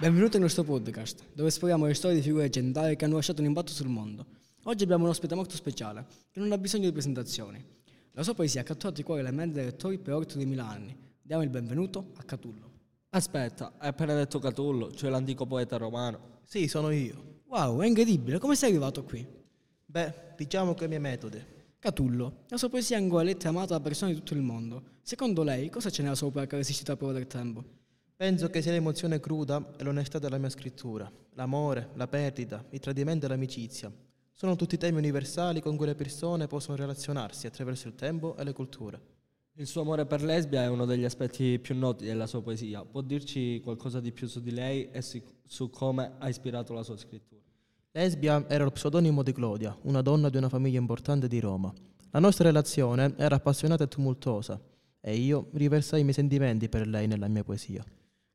Benvenuti nel nostro podcast, dove esploriamo le storie di figure leggendarie che hanno lasciato un impatto sul mondo. Oggi abbiamo un ospite molto speciale, che non ha bisogno di presentazioni. La sua poesia ha catturato i cuori delle mente dei lettori per oltre 2000 anni. Diamo il benvenuto a Catullo. Aspetta, hai appena detto Catullo, cioè l'antico poeta romano. Sì, sono io. Wow, è incredibile, come sei arrivato qui? Beh, diciamo che i miei metodi. Catullo, la sua poesia è ancora letta e amata da persone di tutto il mondo. Secondo lei, cosa c'è nella sua opera che ha resistito alla prova del tempo? Penso che sia l'emozione cruda e l'onestà della mia scrittura. L'amore, la perdita, il tradimento e l'amicizia. Sono tutti temi universali con cui le persone possono relazionarsi attraverso il tempo e le culture. Il suo amore per lesbia è uno degli aspetti più noti della sua poesia. Può dirci qualcosa di più su di lei e su, come ha ispirato la sua scrittura? Lesbia era lo pseudonimo di Claudia, una donna di una famiglia importante di Roma. La nostra relazione era appassionata e tumultuosa e io riversai i miei sentimenti per lei nella mia poesia.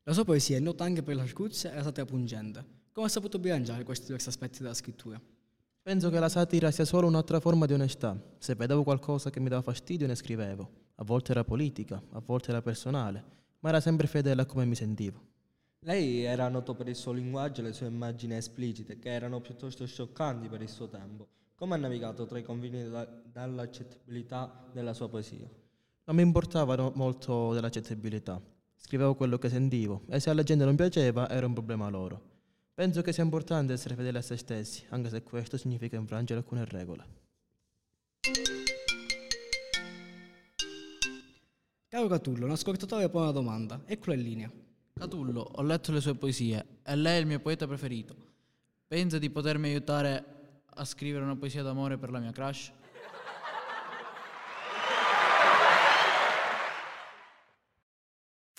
La sua poesia è nota anche per l'arguzia e la satira pungente. Come ha saputo bilanciare questi diversi aspetti della scrittura? Penso che la satira sia solo un'altra forma di onestà. Se vedevo qualcosa che mi dava fastidio ne scrivevo. A volte era politica, a volte era personale, ma era sempre fedele a come mi sentivo. Lei era noto per il suo linguaggio e le sue immagini esplicite, che erano piuttosto scioccanti per il suo tempo. Come ha navigato tra i confini da- dall'accettabilità della sua poesia? Non mi importava molto dell'accettabilità. Scrivevo quello che sentivo e se alla gente non piaceva era un problema loro. Penso che sia importante essere fedeli a se stessi, anche se questo significa infrangere alcune regole. Caro Catullo, un ascoltatore pone una domanda. Eccola in linea. Catullo, ho letto le sue poesie e lei è il mio poeta preferito. Pensa di potermi aiutare a scrivere una poesia d'amore per la mia crush?